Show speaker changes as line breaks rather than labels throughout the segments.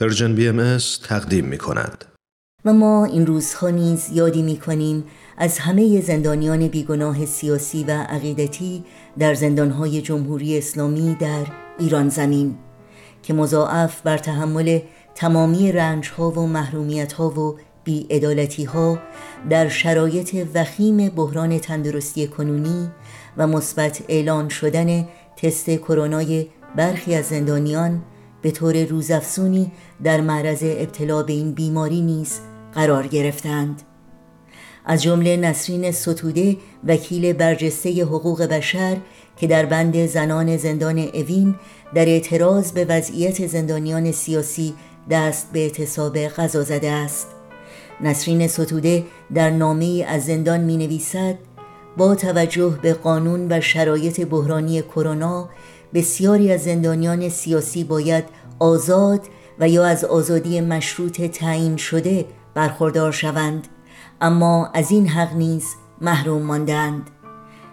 پرژن بی ام تقدیم می کند.
و ما این روزها نیز یادی می کنیم از همه زندانیان بیگناه سیاسی و عقیدتی در زندانهای جمهوری اسلامی در ایران زمین که مضاعف بر تحمل تمامی رنجها و محرومیتها و ها در شرایط وخیم بحران تندرستی کنونی و مثبت اعلان شدن تست کرونای برخی از زندانیان به طور روزافزونی در معرض ابتلا به این بیماری نیز قرار گرفتند. از جمله نسرین ستوده وکیل برجسته حقوق بشر که در بند زنان زندان اوین در اعتراض به وضعیت زندانیان سیاسی دست به اعتصاب غذا زده است. نسرین ستوده در نامه از زندان می نویسد با توجه به قانون و شرایط بحرانی کرونا بسیاری از زندانیان سیاسی باید آزاد و یا از آزادی مشروط تعیین شده برخوردار شوند. اما از این حق نیز محروم ماندند.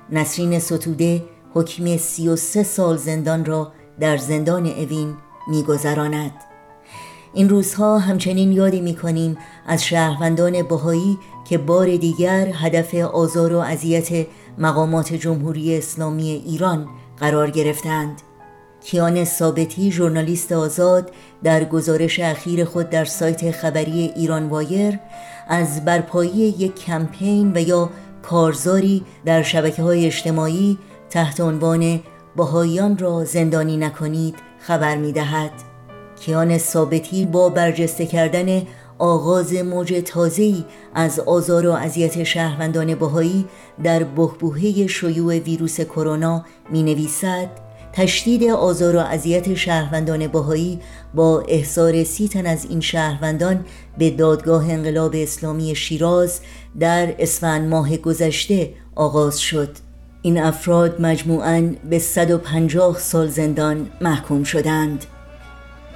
نسرین ستوده حکم 33 سال زندان را در زندان اوین میگذراند. این روزها همچنین یادی می‌کنیم از شهروندان بهایی که بار دیگر هدف آزار و اذیت مقامات جمهوری اسلامی ایران قرار گرفتند کیان ثابتی ژورنالیست آزاد در گزارش اخیر خود در سایت خبری ایران وایر از برپایی یک کمپین و یا کارزاری در شبکه های اجتماعی تحت عنوان بهاییان را زندانی نکنید خبر می دهد. کیان ثابتی با برجسته کردن آغاز موج تازه‌ای از آزار و اذیت شهروندان بهایی در بحبوحه شیوع ویروس کرونا می نویسد تشدید آزار و اذیت شهروندان بهایی با احضار سی تن از این شهروندان به دادگاه انقلاب اسلامی شیراز در اسفند ماه گذشته آغاز شد. این افراد مجموعاً به 150 سال زندان محکوم شدند.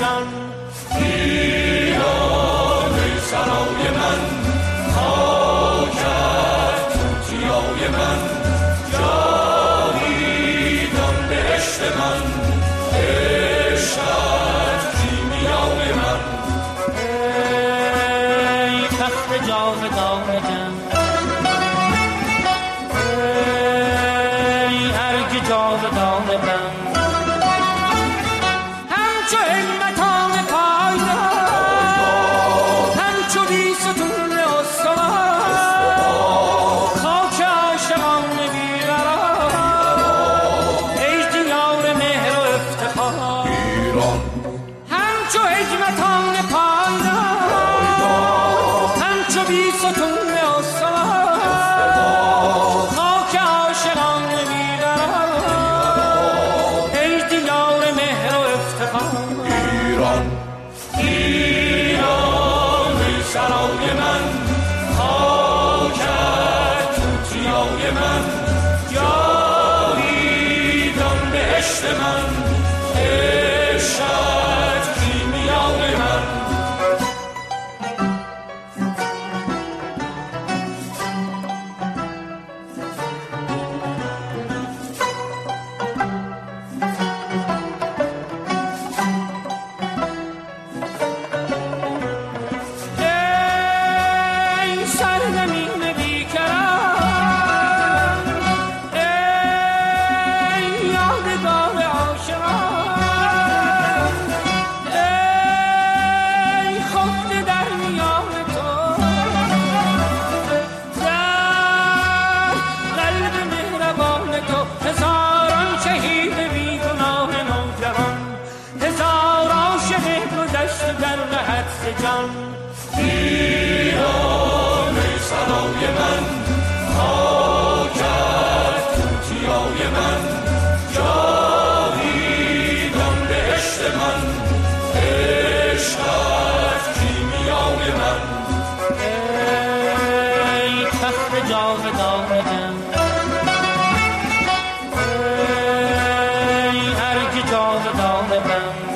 جان ایران سرای ستون آسمان خاک عاشقان بیقرار ای دیار مهر و افتخار. ایران جان. ایران ای صدای من خاکت توتیای من جاویدان بهشت من عشقت کیمیای من ای تخت جاودان من ای ارگ جاودان من